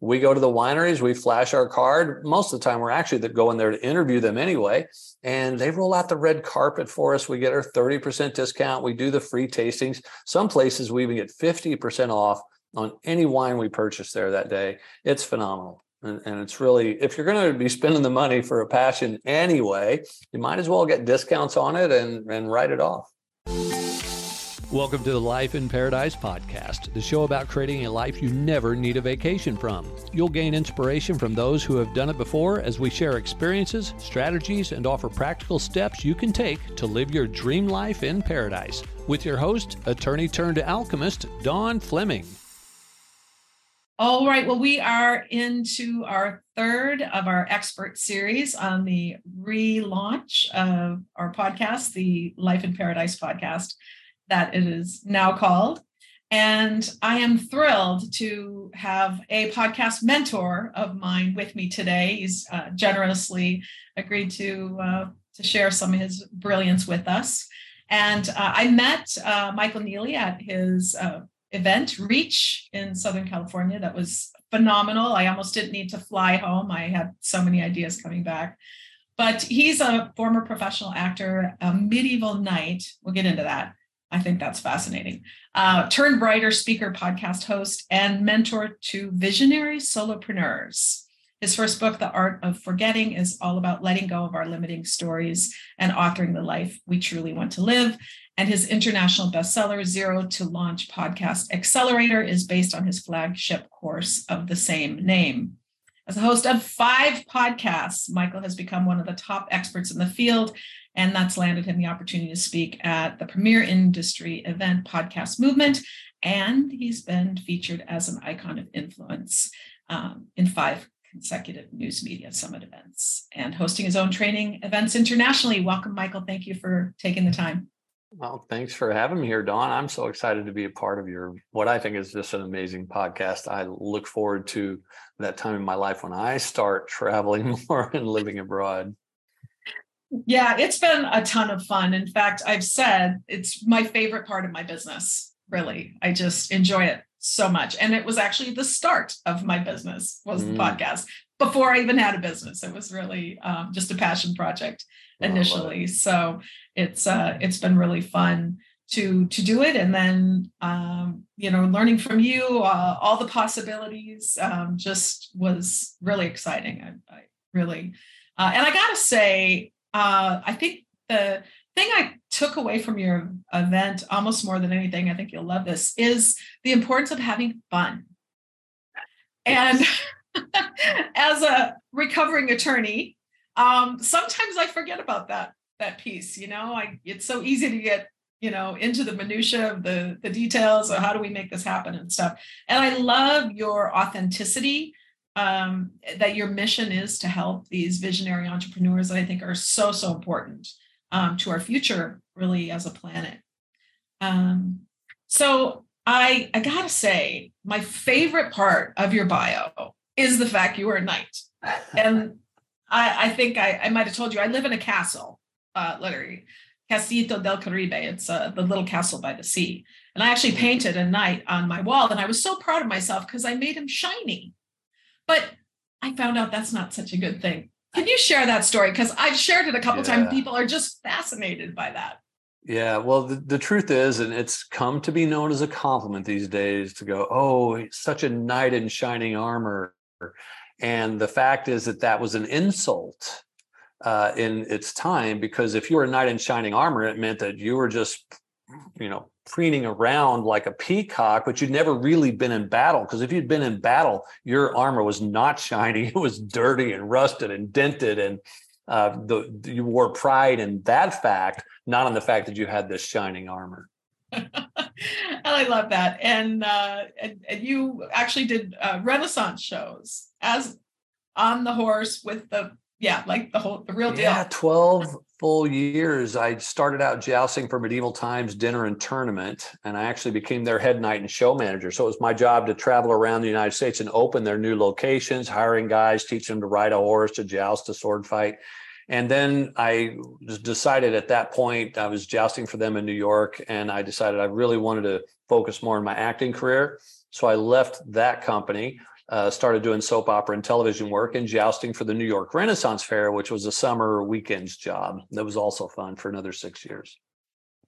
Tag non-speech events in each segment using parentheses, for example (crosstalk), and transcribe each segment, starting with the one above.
we go to the wineries, we flash our card. Most of the time, we're actually going there to interview them anyway. And they roll out the red carpet for us. We get our 30% discount. We do the free tastings. Some places we even get 50% off on any wine we purchase there that day. It's phenomenal. And, and it's really, if you're going to be spending the money for a passion anyway, you might as well get discounts on it and, and write it off. Welcome to the Life in Paradise podcast, the show about creating a life you never need a vacation from. You'll gain inspiration from those who have done it before as we share experiences, strategies, and offer practical steps you can take to live your dream life in paradise. With your host, attorney turned alchemist, Dawn Fleming. All right. Well, we are into our third of our expert series on the relaunch of our podcast, the Life in Paradise podcast that it is now called. And I am thrilled to have a podcast mentor of mine with me today. He's uh, generously agreed to uh, to share some of his brilliance with us. And uh, I met uh, Michael Neeley at his uh, event, Reach, in Southern California. That was phenomenal. I almost didn't need to fly home. I had so many ideas coming back. But he's a former professional actor, a medieval knight. We'll get into that I think that's fascinating. Uh, turned writer, speaker, podcast host, and mentor to visionary solopreneurs. His first book, The Art of Forgetting, is all about letting go of our limiting stories and authoring the life we truly want to live. And his international bestseller, Zero to Launch Podcast Accelerator, is based on his flagship course of the same name. As a host of five podcasts, Michael has become one of the top experts in the field and that's landed him the opportunity to speak at the premier industry event podcast movement. And he's been featured as an icon of influence um, in five consecutive New Media Summit events and hosting his own training events internationally. Welcome, Michael. Thank you for taking the time. Well, thanks for having me here, Dawn. I'm so excited to be a part of your what I think is just an amazing podcast. I look forward to that time in my life when I start (laughs) traveling more and living abroad. Yeah, it's been a ton of fun. In fact, I've said it's my favorite part of my business, really. I just enjoy it so much. And it was actually the start of my business was mm. the podcast before I even had a business. It was really um, just a passion project initially. Oh, so it's uh, it's been really fun to to do it and then um, you know learning from you uh, all the possibilities um, just was really exciting i, I really uh, and i gotta say uh, I think the thing I took away from your event almost more than anything, I think you'll love this, is the importance of having fun. And (laughs) as a recovering attorney, um, sometimes I forget about that that piece. You know, I it's so easy to get you know into the minutia of the the details of how do we make this happen and stuff. And I love your authenticity um, that your mission is to help these visionary entrepreneurs that I think are so, so important um, to our future, really, as a planet. Um, so I, I gotta say, my favorite part of your bio is the fact you are a knight. And I, I think I, I might have told you I live in a castle, uh, literally, Castillo del Caribe. It's uh, the little castle by the sea. And I actually painted a knight on my wall, and I was so proud of myself because I made him shiny. But I found out that's not such a good thing. Can you share that story? Because I've shared it a couple yeah. times. People are just fascinated by that. Yeah, well, the, the truth is, and it's come to be known as a compliment these days to go, oh, such a knight in shining armor. And the fact is that that was an insult uh, in its time because if you were a knight in shining armor, it meant that you were just, you know, preening around like a peacock, but you'd never really been in battle. Because if you'd been in battle, your armor was not (laughs) shiny; it was dirty and rusted and dented, and uh, the, you wore pride in that fact, not on the fact that you had this shining armor. (laughs) And I love that, and, uh, and, and you actually did uh, Renaissance shows as on the horse with the yeah, like the whole the real deal. Yeah, twelve full years, I started out jousting for Medieval Times Dinner and Tournament, and I actually became their head knight and show manager. So it was my job to travel around the United States and open their new locations, hiring guys, teaching them to ride a horse, to joust, to sword fight. And then I decided at that point, I was jousting for them in New York, and I decided I really wanted to focus more on my acting career. So I left that company uh, started doing soap opera and television work and jousting for the New York Renaissance Fair, which was a summer weekends job. That was also fun for another six years.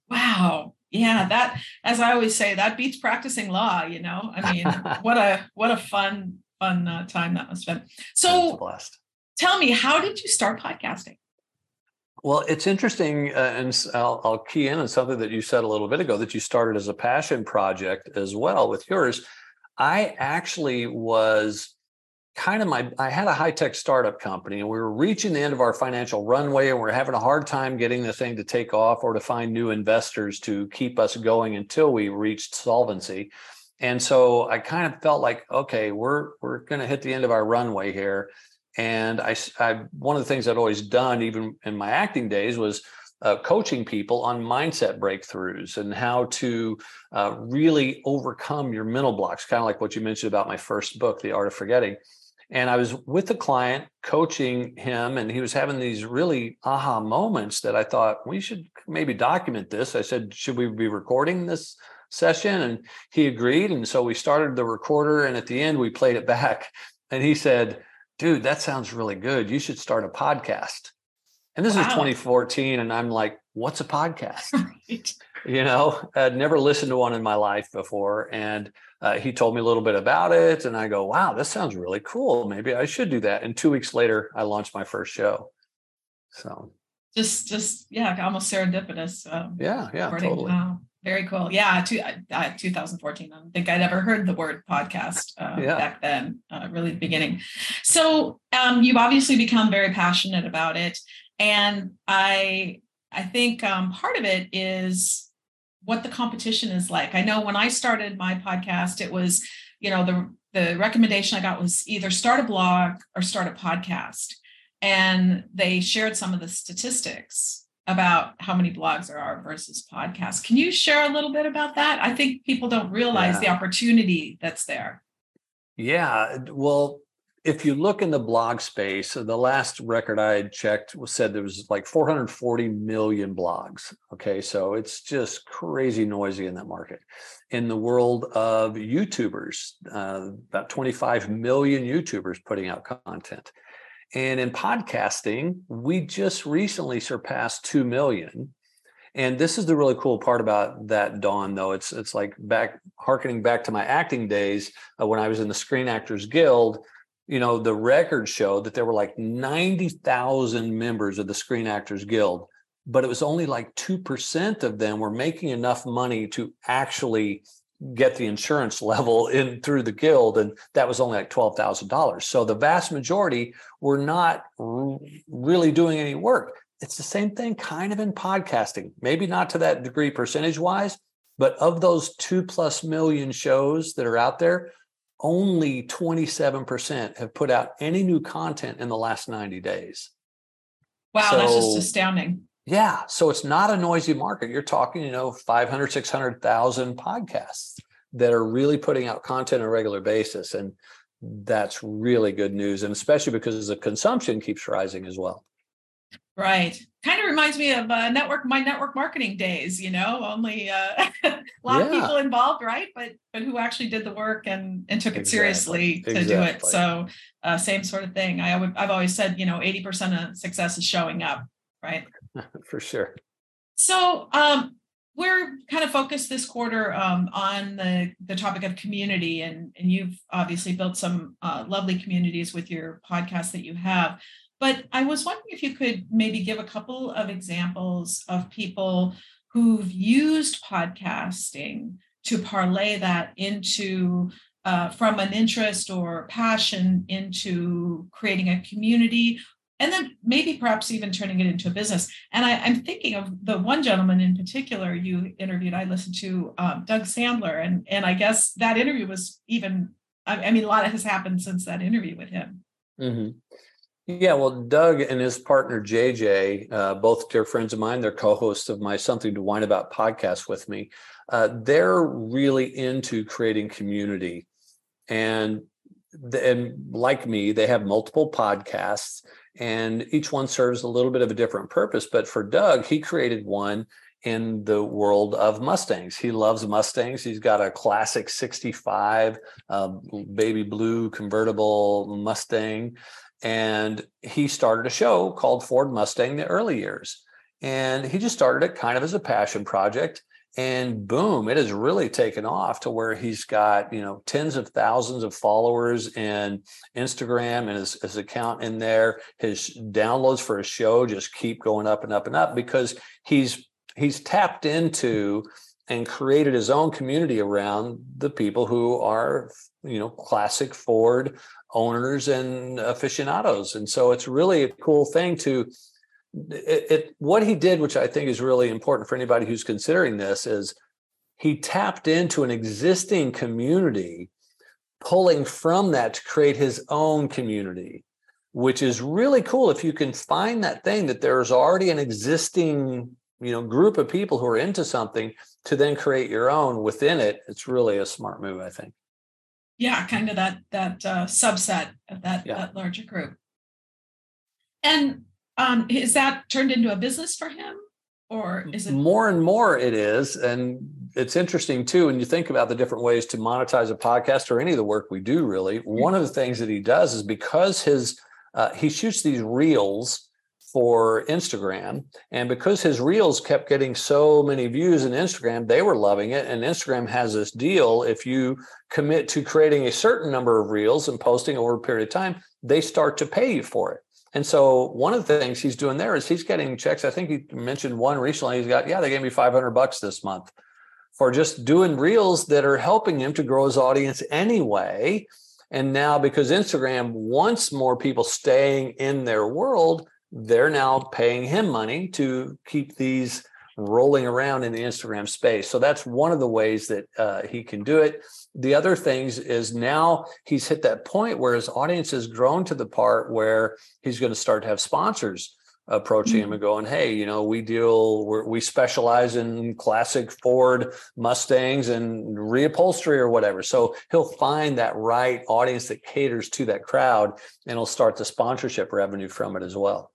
Wow. Yeah, that as I always say, that beats practicing law, you know. I mean, (laughs) what a what a fun, fun uh, time that have been. So tell me, how did you start podcasting? Well, it's interesting, uh, and I'll, I'll, key in on something that you said a little bit ago that you started as a passion project as well with yours. I actually was kind of my I had a high tech startup company and we were reaching the end of our financial runway and we we're having a hard time getting the thing to take off or to find new investors to keep us going until we reached solvency. And so I kind of felt like okay, we're we're going to hit the end of our runway here. And I, I one of the things I'd always done even in my acting days was uh, coaching people on mindset breakthroughs and how to uh, really overcome your mental blocks, kind of like what you mentioned about my first book, The Art of Forgetting. And I was with a client coaching him, and he was having these really aha moments that I thought we should maybe document this. I said, Should we be recording this session? And he agreed. And so we started the recorder, and at the end, we played it back. And he said, Dude, that sounds really good. You should start a podcast. And this wow. is 2014, and I'm like, what's a podcast? (laughs) Right. You know, I'd never listened to one in my life before. And uh, he told me a little bit about it. And I go, wow, this sounds really cool. Maybe I should do that. And two weeks later, I launched my first show. So just, just, yeah, almost serendipitous. Um, yeah, yeah, totally. Very cool. Yeah, to, uh, 2014. I don't think I'd ever heard the word podcast uh, yeah. back then, uh, really the beginning. So um, you've obviously become very passionate about it and i i think um, part of it is what the competition is like. I know when i started my podcast it was you know the the recommendation i got was either start a blog or start a podcast. And they shared some of the statistics about how many blogs there are versus podcasts. Can you share a little bit about that? I think people don't realize yeah. the opportunity that's there. Yeah well if you look in the blog space, the last record I had checked said there was like 440 million blogs. Okay, so it's just crazy noisy in that market. In the world of YouTubers, uh, about 25 million YouTubers putting out content. And in podcasting, we just recently surpassed 2 million. And this is the really cool part about that, Dawn, though. It's it's like back harkening back to my acting days uh, when I was in the Screen Actors Guild you know, the records show that there were like 90,000 members of the Screen Actors Guild, but it was only like 2% of them were making enough money to actually get the insurance (laughs) level in through the guild and that was only like $12,000. So the vast majority were not r- really doing any work. It's the same thing kind of in podcasting. Maybe not to that degree percentage wise, but of those 2 plus million shows that are out there, only 27% have put out any new content in the last 90 days. Wow, so, that's just astounding. Yeah. So it's not a noisy market. You're talking, you know, 500, 600,000 podcasts that are really putting out content on a regular basis. And that's really good news. And especially because the consumption keeps rising as well. Right. Kind of reminds me of uh, network my network marketing days. You know, only uh, (laughs) a lot yeah. of people involved, right? But but who actually did the work and and took it exactly. seriously to exactly. do it. So uh, same sort of thing. I would I've always said you know eighty percent of success is showing up, right? (laughs) For sure. So um, we're kind of focused this quarter um, on the, the topic of community, and, and you've obviously built some uh, lovely communities with your podcast that you have. But I was wondering if you could maybe give a couple of examples of people who've used podcasting to parlay that into uh, from an interest or passion into creating a community and then maybe perhaps even turning it into a business. And I, am thinking of the one gentleman in particular you interviewed. I listened to um, Doug Sandler, and and I guess that interview was even. I, I mean, a lot has happened since that interview with him. Mm-hmm. Yeah, well, Doug and his partner JJ, uh, both dear friends of mine, they're co-hosts of my Something to Whine About podcast with me. Uh, they're really into creating community, and and like me, they have multiple podcasts, and each one serves a little bit of a different purpose. But for Doug, he created one in the world of Mustangs. He loves Mustangs. He's got a classic 65 uh, baby blue convertible Mustang. And he started a show called Ford Mustang the early years. And he just started it kind of as a passion project and boom it has really taken off to where he's got you know tens of thousands of followers in instagram and his, his account in there his downloads for his show just keep going up and up and up because he's he's tapped into and created his own community around the people who are you know classic ford owners and aficionados and so it's really a cool thing to it, it, what he did, which I think is really important for anybody who's considering this, is he tapped into an existing community, pulling from that to create his own community, which is really cool. If you can find that thing that there's already an existing, you know, group of people who are into something to then create your own within it, it's really a smart move, I think. Yeah, kind of that that uh, subset of that, yeah. that larger group. And um, is that turned into a business for him? Or is it more and more it is? And it's interesting too, when you think about the different ways to monetize a podcast or any of the work we do, really. Mm-hmm. One of the things that he does is because his uh, he shoots these reels for Instagram. And because his reels kept getting so many views in Instagram, they were loving it. And Instagram has this deal if you commit to creating a certain number of reels and posting over a period of time, they start to pay you for it. And so one of the things he's doing there is he's getting checks. I think he mentioned one recently. He's got, yeah, they gave me 500 bucks this month for just doing reels that are helping him to grow his audience anyway. And now because Instagram wants more people staying in their world, they're now paying him money to keep these rolling around in the Instagram space. So that's one of the ways that uh, he can do it. The other things is now he's hit that point where his audience has grown to the part where he's going to start to have sponsors approaching mm-hmm. him and going, "Hey, you know, we deal, we specialize in classic Ford Mustangs and reupholstery or whatever." So he'll find that right audience that caters to that crowd, and he'll start the sponsorship revenue from it as well.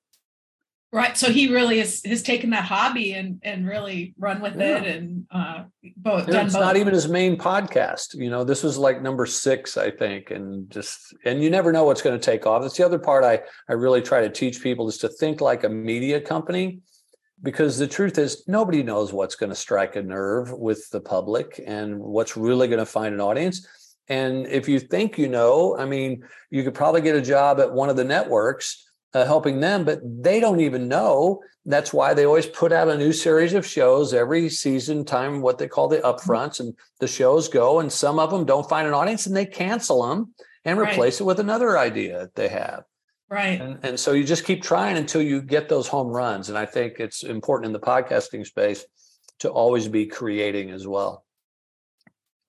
Right. So he really has, has taken that hobby and, and really run with yeah. it and uh, both. Yeah, it's both. not even his main podcast. You know, this was like number six, I think. And just, and you never know what's going to take off. That's the other part I, I really try to teach people is to think like a media company because the truth is nobody knows what's going to strike a nerve with the public and what's really going to find an audience. And if you think you know, I mean, you could probably get a job at one of the networks uh, helping them, but they don't even know. That's why they always put out a new series of shows every season time, what they call the mm-hmm. upfronts, and the shows go, and some of them don't find an audience and they cancel them and replace right. it with another idea that they have. Right. And, and so you just keep trying until you get those home runs. And I think it's important in the podcasting space to always be creating as well.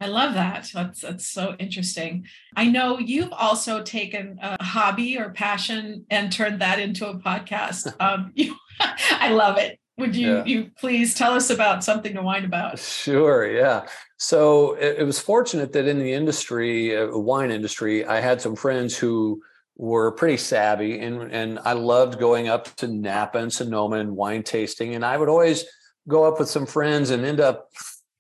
I love that. That's that's so interesting. I know you've also taken a hobby or passion and turned that into a podcast. (laughs) Um, you, (laughs) I love it. Would you yeah. you please tell us about something to whine about? Sure. Yeah. So it, it was fortunate that in the industry, uh, wine industry, I had some friends who were pretty savvy, and and I loved going up to Napa and Sonoma and wine tasting, and I would always go up with some friends and end up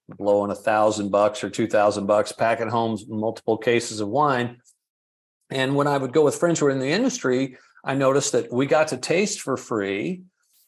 blowing a thousand bucks or two thousand bucks, packing home multiple cases of wine. And when I would go with friends who were in the industry, I noticed that we got to taste for free,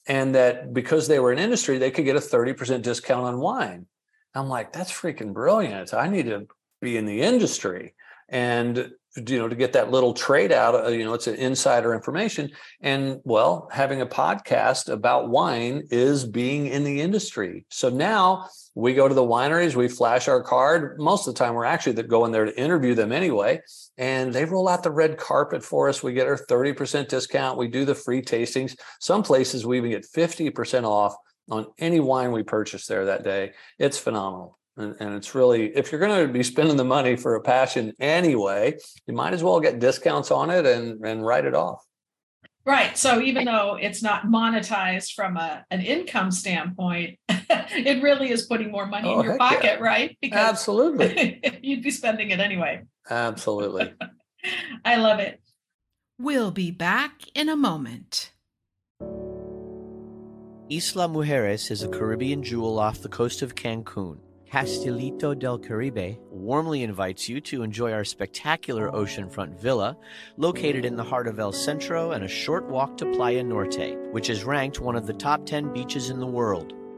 and that because they were in industry, they could get a 30% discount on wine. I'm like, that's freaking brilliant. I need to be in the industry. And you know to get that little trade out uh, you know it's an insider information. And well having a podcast about wine is being in the industry. So now we go to the wineries we flash our card. Most of the time we're actually going there to interview them anyway. And they roll out the red carpet for us. We get our 30% discount. We do the free tastings. Some places we even get 50% off on any wine we purchase there that day. It's phenomenal and, and it's really, if you're going to be spending the money for a passion anyway, you might as well get discounts on it and, and write it off. Right. So even though it's not monetized from a, an income standpoint, (laughs) it really is putting more money oh, in your pocket, yeah. right? Because absolutely, (laughs) you'd be spending it anyway. Absolutely. (laughs) I love it. We'll be back in a moment. Isla Mujeres is a Caribbean jewel off the coast of Cancun. Castilito del Caribe warmly invites you to enjoy our spectacular oceanfront villa located in the heart of El Centro and a short walk to Playa Norte, which is ranked one of the top 10 beaches in the world.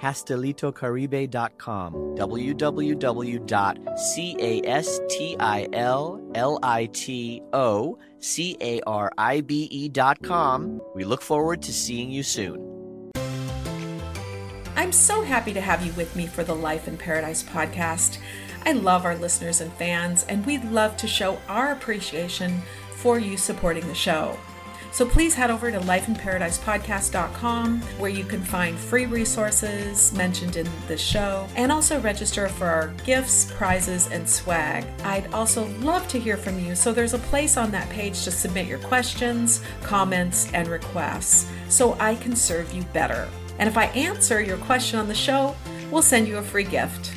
castilitocaribe.com www.castilitocaribe.com we look forward to seeing you soon. I'm so happy to have you with me for the life in paradise podcast. I love our listeners and fans and we'd love to show our appreciation for you supporting the show so please head over to lifeinparadisepodcast.com where you can find free resources mentioned in the show and also register for our gifts, prizes, and swag. I'd also love to hear from you, so there's a place on that page to submit your questions, comments, and requests so I can serve you better. And if I answer your question on the show, we'll send you a free gift.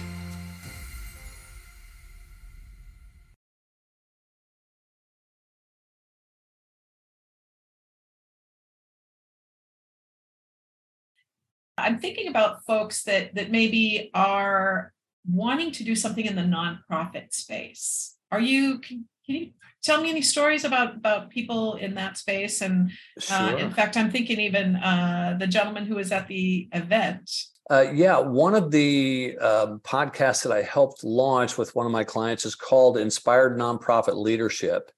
I'm thinking about folks that that maybe are wanting to do something in the nonprofit space. Are you can, can you tell me any stories about about people in that space? And uh, sure. in fact, I'm thinking even uh, the gentleman who was at the event. Uh, yeah, one of the um, podcasts that I helped launch with one of my clients is called Inspired Nonprofit Leadership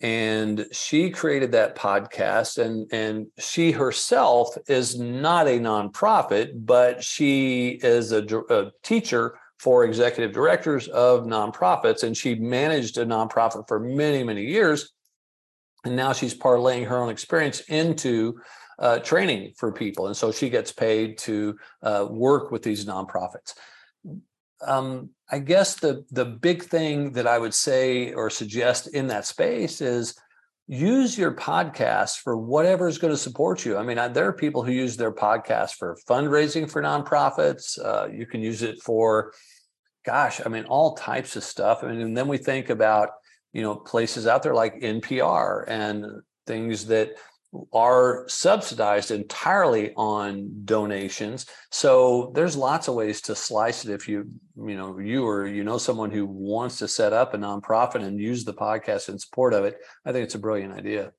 and she created that podcast and and she herself is not a nonprofit but she is a, a, teacher for executive directors of nonprofits and she managed a nonprofit for many many years. And now she's parlaying her own experience into uh, training for people and so she gets paid to uh, work with these nonprofits um, I guess the the big thing that I would say or suggest in that space is use your podcast for whatever is going to support you. I mean, I, there are people who use their podcast for fundraising for nonprofits. Uh, you can use it for, gosh, I mean, all types of stuff. I mean, and then we think about you know places out there like NPR and things that are subsidized entirely on donations. So there's lots of ways to slice it if you you know you or you know someone who wants to set up a nonprofit and use the podcast in support of it. I think it's a brilliant idea.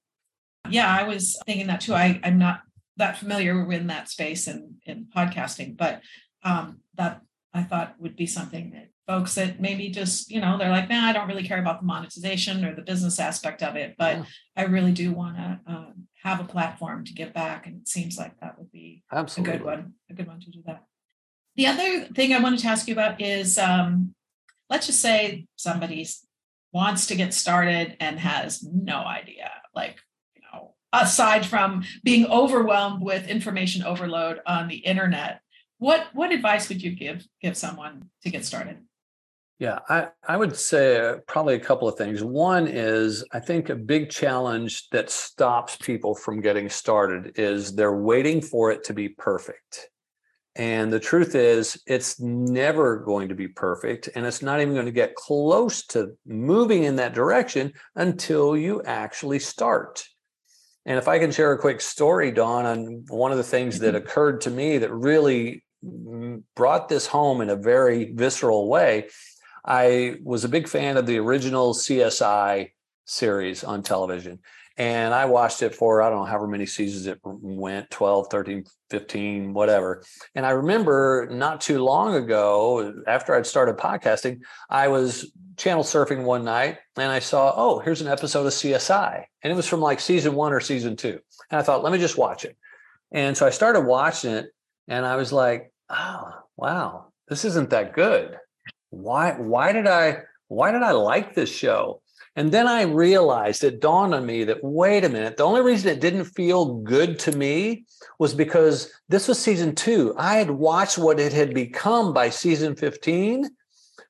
Yeah i was thinking that too. I i'm not that familiar in that space and in podcasting but um that i thought would be something that folks that maybe just you know they're like nah i don't really care about the monetization or the business aspect of it but yeah. i really do want to um, have a platform to give back. And it seems like that would be Absolutely. a good one, a good one to do that. The other thing I wanted to ask you about is um, let's just say somebody wants to get started and has no idea, like, you know, aside from being overwhelmed with information overload on the internet, what what advice would you give give someone to get started? Yeah, I, I would say probably a couple of things. One is I think a big challenge that stops people from getting started is they're waiting for it to be perfect. And the truth is, it's never going to be perfect. And it's not even going to get close to moving in that direction until you actually start. And if I can share a quick story, Dawn, on one of the things that mm-hmm. occurred to me that really brought this home in a very visceral way I was a big fan of the original CSI series on television. And I watched it for, I don't know, however many seasons it went 12, 13, 15, whatever. And I remember not too long ago, after I'd started podcasting, I was channel surfing one night and I saw, oh, here's an episode of CSI. And it was from like season one or season two. And I thought, let me just watch it. And so I started watching it and I was like, oh, wow, this isn't that good why why did I why did I like this show? And then I realized it dawned on me that wait a minute, the only reason it didn't feel good to me was because this was season two. I had watched what it had become by season 15,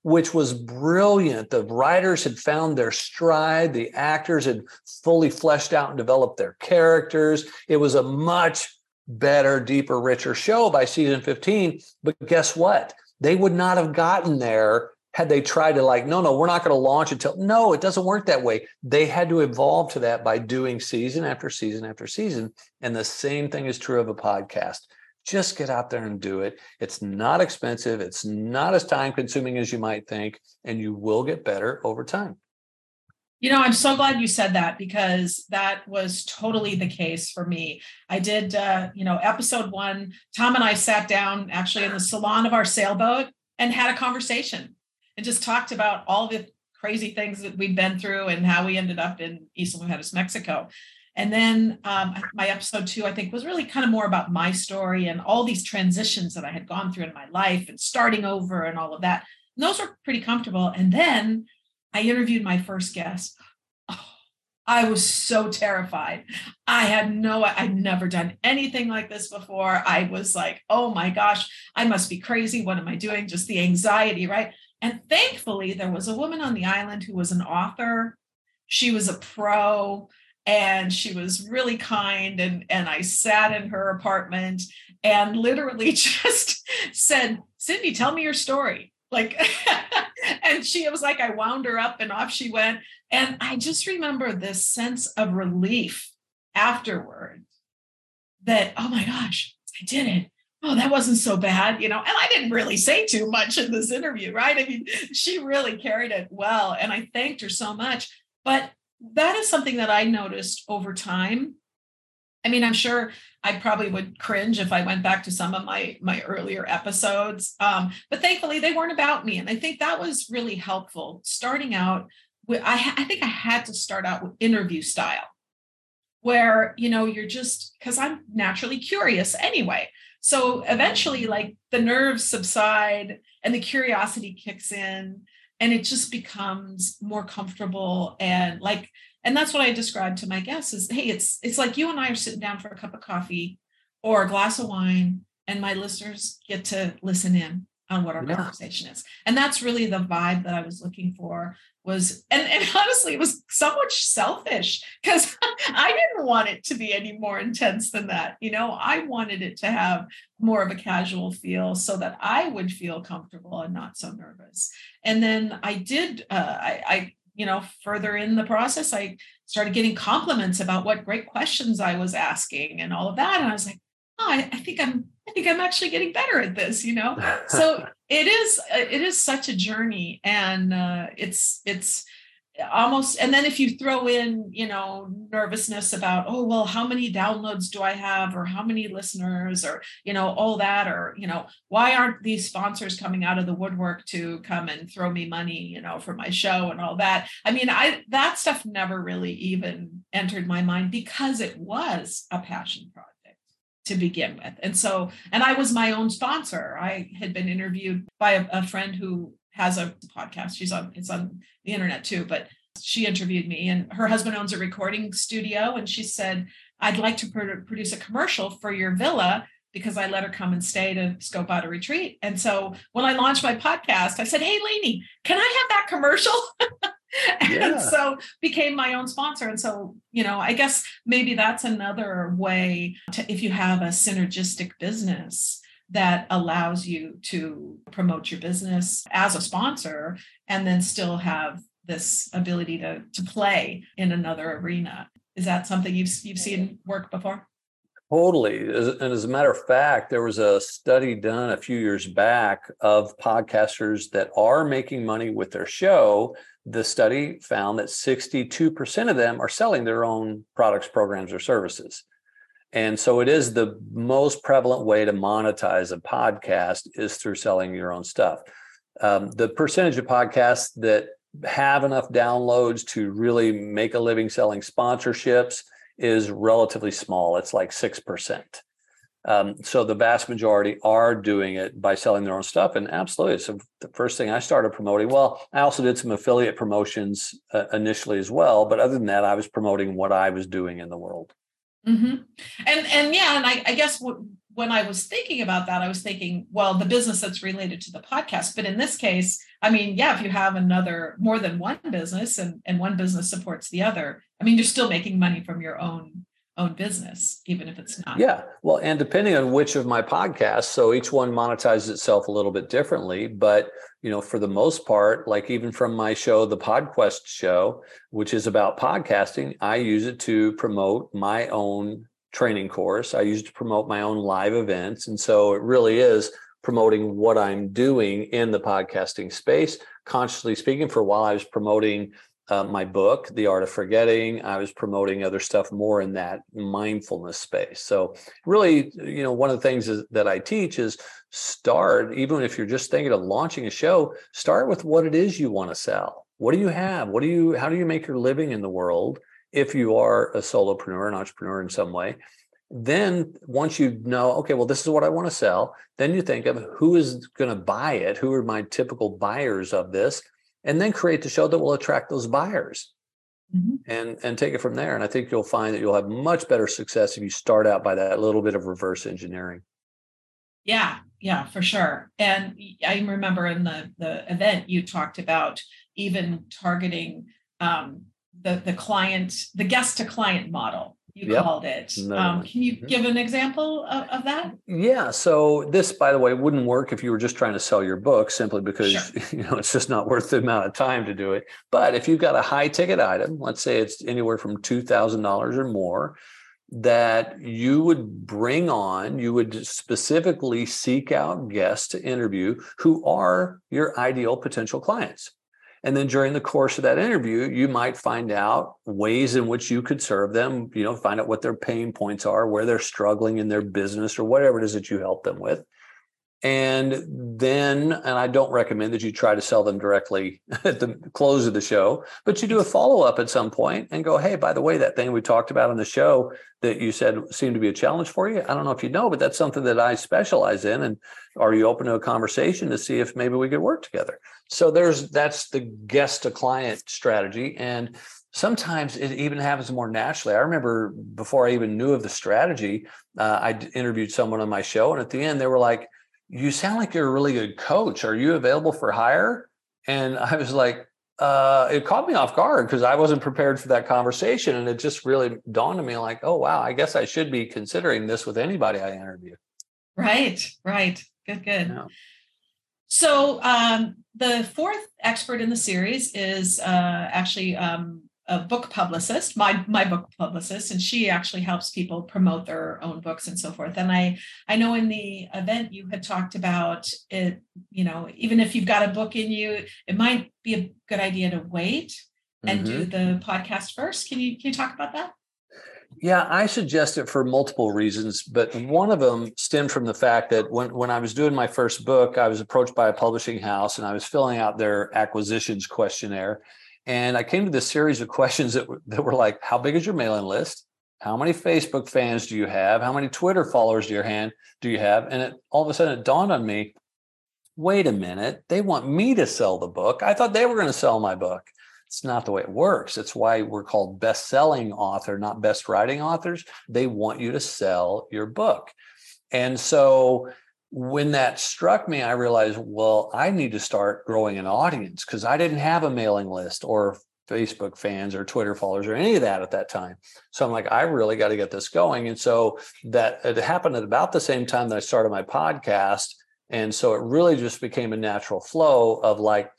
which was brilliant. The writers had found their stride, the actors had fully fleshed out and developed their characters. It was a much better, deeper, richer show by season 15. But guess what? They would not have gotten there had they tried to like no no we're not going to launch until no it doesn't work that way. They had to evolve to that by doing season after season after season and the same thing is true of a podcast. Just get out there and do it. It's not expensive. It's not as time consuming as you might think and you will get better over time you know, I'm so glad you said that because that was totally the case for me. I did, uh, you know, episode one, Tom and I sat down actually in the salon of our sailboat and had a conversation and just talked about all the crazy things that we'd been through and how we ended up in Isla Mujeres, Mexico. And then um, my episode two, I think, was really kind of more about my story and all these transitions that I had gone through in my life and starting over and all of that. And those were pretty comfortable. And then I interviewed my first guest. Oh, I was so terrified. I had no, I'd never done anything like this before. I was like, oh my gosh, I must be crazy. What am I doing? Just the anxiety, right? And thankfully, there was a woman on the island who was an author. She was a pro and she was really kind. And, and I sat in her apartment and literally (laughs) just said, Cindy, tell me your story. Like, (laughs) and she it was like, I wound her up and off she went. And I just remember this sense of relief afterward that, oh my gosh, I did it. Oh, that wasn't so bad, you know. And I didn't really say too much in this interview, right? I mean, she really carried it well. And I thanked her so much. But that is something that I noticed over time. I mean, I'm sure I probably would cringe if I went back to some of my my earlier episodes. Um, but thankfully, they weren't about me, and I think that was really helpful. Starting out, with, I, I think I had to start out with interview style, where you know you're just because I'm naturally curious anyway. So eventually, like the nerves subside and the curiosity kicks in, and it just becomes more comfortable and like and that's what i described to my guests is hey it's it's like you and i are sitting down for a cup of coffee or a glass of wine and my listeners get to listen in on what our yeah. conversation is. And that's really the vibe that i was looking for was and, and (laughs) honestly it was somewhat selfish because (laughs) i didn't want it to be any more intense than that you know? I wanted it to have more of a casual feel so that i would feel comfortable and not so nervous. And then i did uh, I, I you know, further in the process, I started getting compliments about what great questions I was asking and all of that. And I was like, oh, I, I think I'm, I think I'm actually getting better at this, you know? (laughs) so it is, it is such a journey and uh, it's, it's, almost and then if you throw in you know nervousness about oh well how many downloads do i have or how many listeners or you know all that or you know why aren't these sponsors coming out of the woodwork to come and throw me money you know for my show and all that? I mean i that stuff never really even entered my mind because it was a passion project to begin with. And so and i was my own sponsor. I had been interviewed by a, a friend who has a podcast. She's on it's on the internet too, but she interviewed me and her husband owns a recording studio and she said, "I'd like to produce a commercial for your villa." Because I let her come and stay to scope out a retreat. And so when I launched my podcast, I said, Hey, Lainey, can I have that commercial? (laughs) and yeah. so became my own sponsor and so you know i guess maybe that's another way to if you have a synergistic business that allows you to promote your business as a sponsor and then still have this ability to, to play in another arena. Is that something you've, you've seen work before? Totally. And as a matter of fact, there was a study done a few years back of podcasters that are making money with their show. The study found that 62% of them are selling their own products, programs, or services. And so it is the most prevalent way to monetize a podcast is through selling your own stuff. Um, the percentage of podcasts that have enough downloads to really make a living selling sponsorships is relatively small. It's like 6%. Um, so the vast majority are doing it by selling their own stuff. And absolutely, so the first thing I started promoting. Well, I also did some affiliate promotions uh, initially as well. But other than that, I was promoting what I was doing in the world. Mm-hmm. And and yeah, and I, I guess what, when I was thinking about that, I was thinking, well, the business that's related to the podcast. But in this case, I mean, yeah, if you have another more than one business and, and one business supports the other, I mean, you're still making money from your own own business, even if it's not. Yeah. Well, and depending on which of my podcasts, so each one monetizes itself a little bit differently. But, you know, for the most part, like even from my show, the PodQuest show, which is about podcasting, I use it to promote my own training course. I use it to promote my own live events. And so it really is promoting what I'm doing in the podcasting space. Consciously speaking, for a while, I was promoting uh, my book, The Art of Forgetting. I was promoting other stuff more in that mindfulness space. So, really, you know, one of the things is, that I teach is start, even if you're just thinking of launching a show, start with what it is you want to sell. What do you have? What do you, how do you make your living in the world? if you are a solopreneur, an entrepreneur in some way. Then once you know, okay, well, this is what I want to sell, then you think of who is going to buy it, who are my typical buyers of this, and then create the show that will attract those buyers. Mm-hmm. And and take it from there. And I think you'll find that you'll have much better success if you start out by that little bit of reverse engineering. Yeah, yeah, for sure. And I remember in the the event you talked about even targeting um, the the client the guest to client model you yep. called it um, can you mm-hmm. give an example of, of, that yeah so this by the way wouldn't work if you were just trying to sell your book simply because sure. (laughs) you know it's just not worth the amount of time to do it but if you've got a high ticket item let's say it's anywhere from $2000 or more that you would bring on, you would specifically seek out guests to interview who are your ideal potential clients. And then during the course of that interview, you might find out ways in which you could serve them, you know, find out what their pain points are, where they're struggling in their business or whatever it is that you help them with. And then, and I don't recommend that you try to sell them directly (laughs) at the close of the show, but you do a follow up at some point and go, hey, by the way, that thing we talked about on the show that you said seemed to be a challenge for you. I don't know if you know, but that's something that I specialize in. And are you open to a conversation to see if maybe we could work together? So there's that's the guest to client strategy. And sometimes it even happens more naturally. I remember before I even knew of the strategy, uh, I interviewed someone on my show, and at the end, they were like, you sound like you're a really good coach. Are you available for hire? And I was like, uh, it caught me off guard because I wasn't prepared for that conversation. And it just really dawned on me like, oh, wow, I guess I should be considering this with anybody I interview. Right, right. Good, good. Yeah. So um, the fourth expert in the series is uh, actually um, a book publicist, my my book publicist, and she actually helps people promote their own books and so forth. And I I know in the event you had talked about it, you know, even if you've got a book in you, it might be a good idea to wait and mm-hmm. do the podcast first. Can you can you talk about that? Yeah, I suggest it for multiple reasons, but one of them stemmed from the fact that when, when I was doing my first book, I was approached by a publishing house and I was filling out their acquisitions questionnaire. And I came to this series of questions that were, that were like, how big is your mailing list? How many Facebook fans do you have? How many Twitter followers do you hand do you have? And it all of a sudden it dawned on me, wait a minute, they want me to sell the book. I thought they were going to sell my book. It's not the way it works. It's why we're called best-selling author, not best writing authors. They want you to sell your book. And so when that struck me, I realized, well, I need to start growing an audience because I didn't have a mailing list or Facebook fans or Twitter followers or any of that at that time. So I'm like, I really got to get this going. And so that it happened at about the same time that I started my podcast. And so it really just became a natural flow of like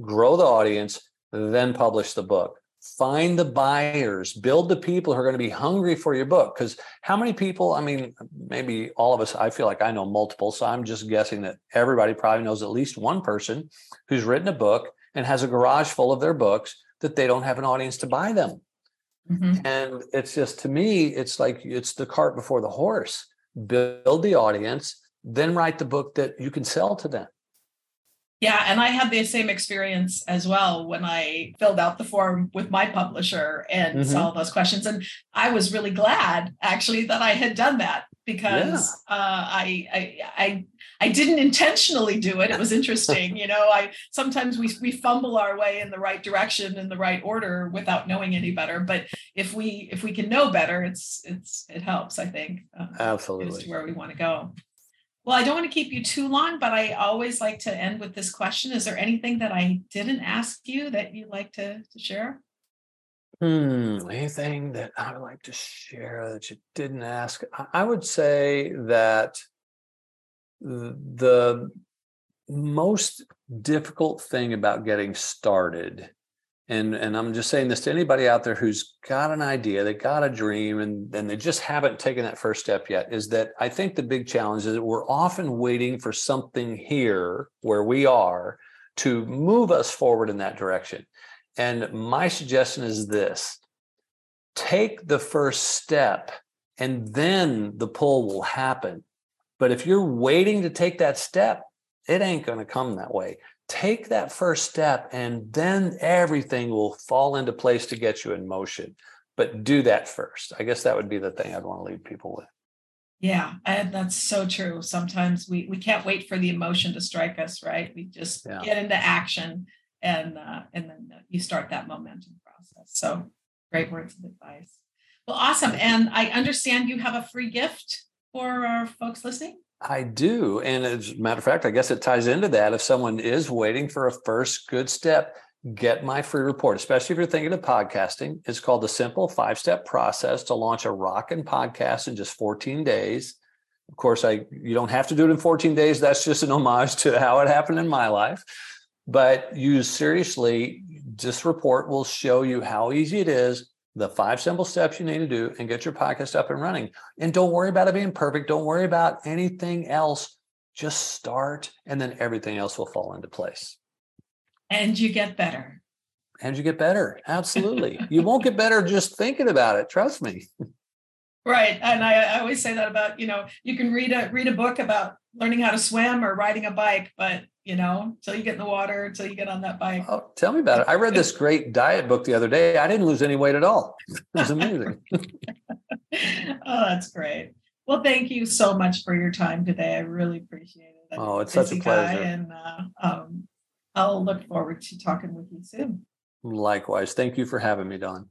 grow the audience, then publish the book find the buyers. Build the people who are going to be hungry for your book. Because how many people i mean maybe all of us i feel like i know multiple so i'm just guessing that everybody probably knows at least one person who's written a book and has a garage full of their books that they don't have an audience to buy them. Mm-hmm. and it's just to me it's like it's the cart before the horse. Build the audience then write the book that you can sell to them yeah, and I had the same experience as well when I filled out the form with my publisher and mm-hmm. saw those questions. And I was really glad actually that I had done that because yeah. uh, I, I, I I didn't intentionally do it. It was interesting. you know, I sometimes we we fumble our way in the right direction in the right order without knowing any better. But if we if we can know better, it's it's it helps. I think um, absolutely to where we want to go. Well, I don't want to keep you too long, but I always like to end with this question. Is there anything that I didn't ask you that you'd like to, to share? Hmm, anything that I would like to share that you didn't ask? I would say that the most difficult thing about getting started and and i'm just saying this to anybody out there who's got an idea they got a dream and and they just haven't taken that first step yet is that i think the big challenge is that we're often waiting for something here where we are to move us forward in that direction. And my suggestion is this. Take the first step and then the pull will happen. But if you're waiting to take that step it ain't going to come that way take that first step and then everything will fall into place to get you in motion. But do that first. I guess that would be the thing i'd want to leave people with. Yeah and that's so true. Sometimes we we can't wait for the emotion to strike us right? We just yeah. get into action and uh, and then you start that momentum process. So great words of advice. Well awesome and i understand you have a free gift for our folks listening I do. And as a matter of fact, I guess it ties into that. If someone is waiting for a first good step, get my free report, especially if you're thinking of podcasting. It's called the Simple Five Step Process to Launch a Rockin' Podcast in just 14 days. Of course, I you don't have to do it in 14 days. That's just an homage to how it happened in my life. But you seriously, this report will show you how easy it is the five simple steps you need to do and get your podcast up and running. And don't worry about it being perfect. Don't worry about anything else. Just start, and then everything else will fall into place. And you get better. And you get better. Absolutely. you won't get (laughs) better just thinking about it. Trust me. Right. And I, I always say that about, you know, you can read a read a book about learning how to swim or riding a bike, but you know, until you get in the water, until you get on that bike. Oh, tell me about it. I read this (laughs) great diet book the other day. I didn't lose any weight at all. It was amazing. (laughs) oh, that's great. Well, thank you so much for your time today. I really appreciate it. I'm oh, it's such a pleasure. And uh, um, I'll look forward to talking with you soon. Likewise. Thank you for having me, Don.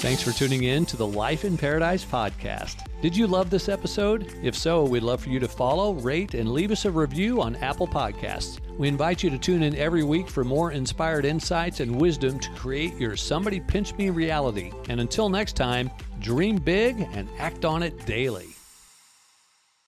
Thanks for tuning in to the Life in Paradise podcast. Did you love this episode? If so, we'd love for you to follow, rate, and leave us a review on Apple Podcasts. We invite you to tune in every week for more inspired insights and wisdom to create your Somebody Pinch Me reality. And until next time, dream big and act on it daily.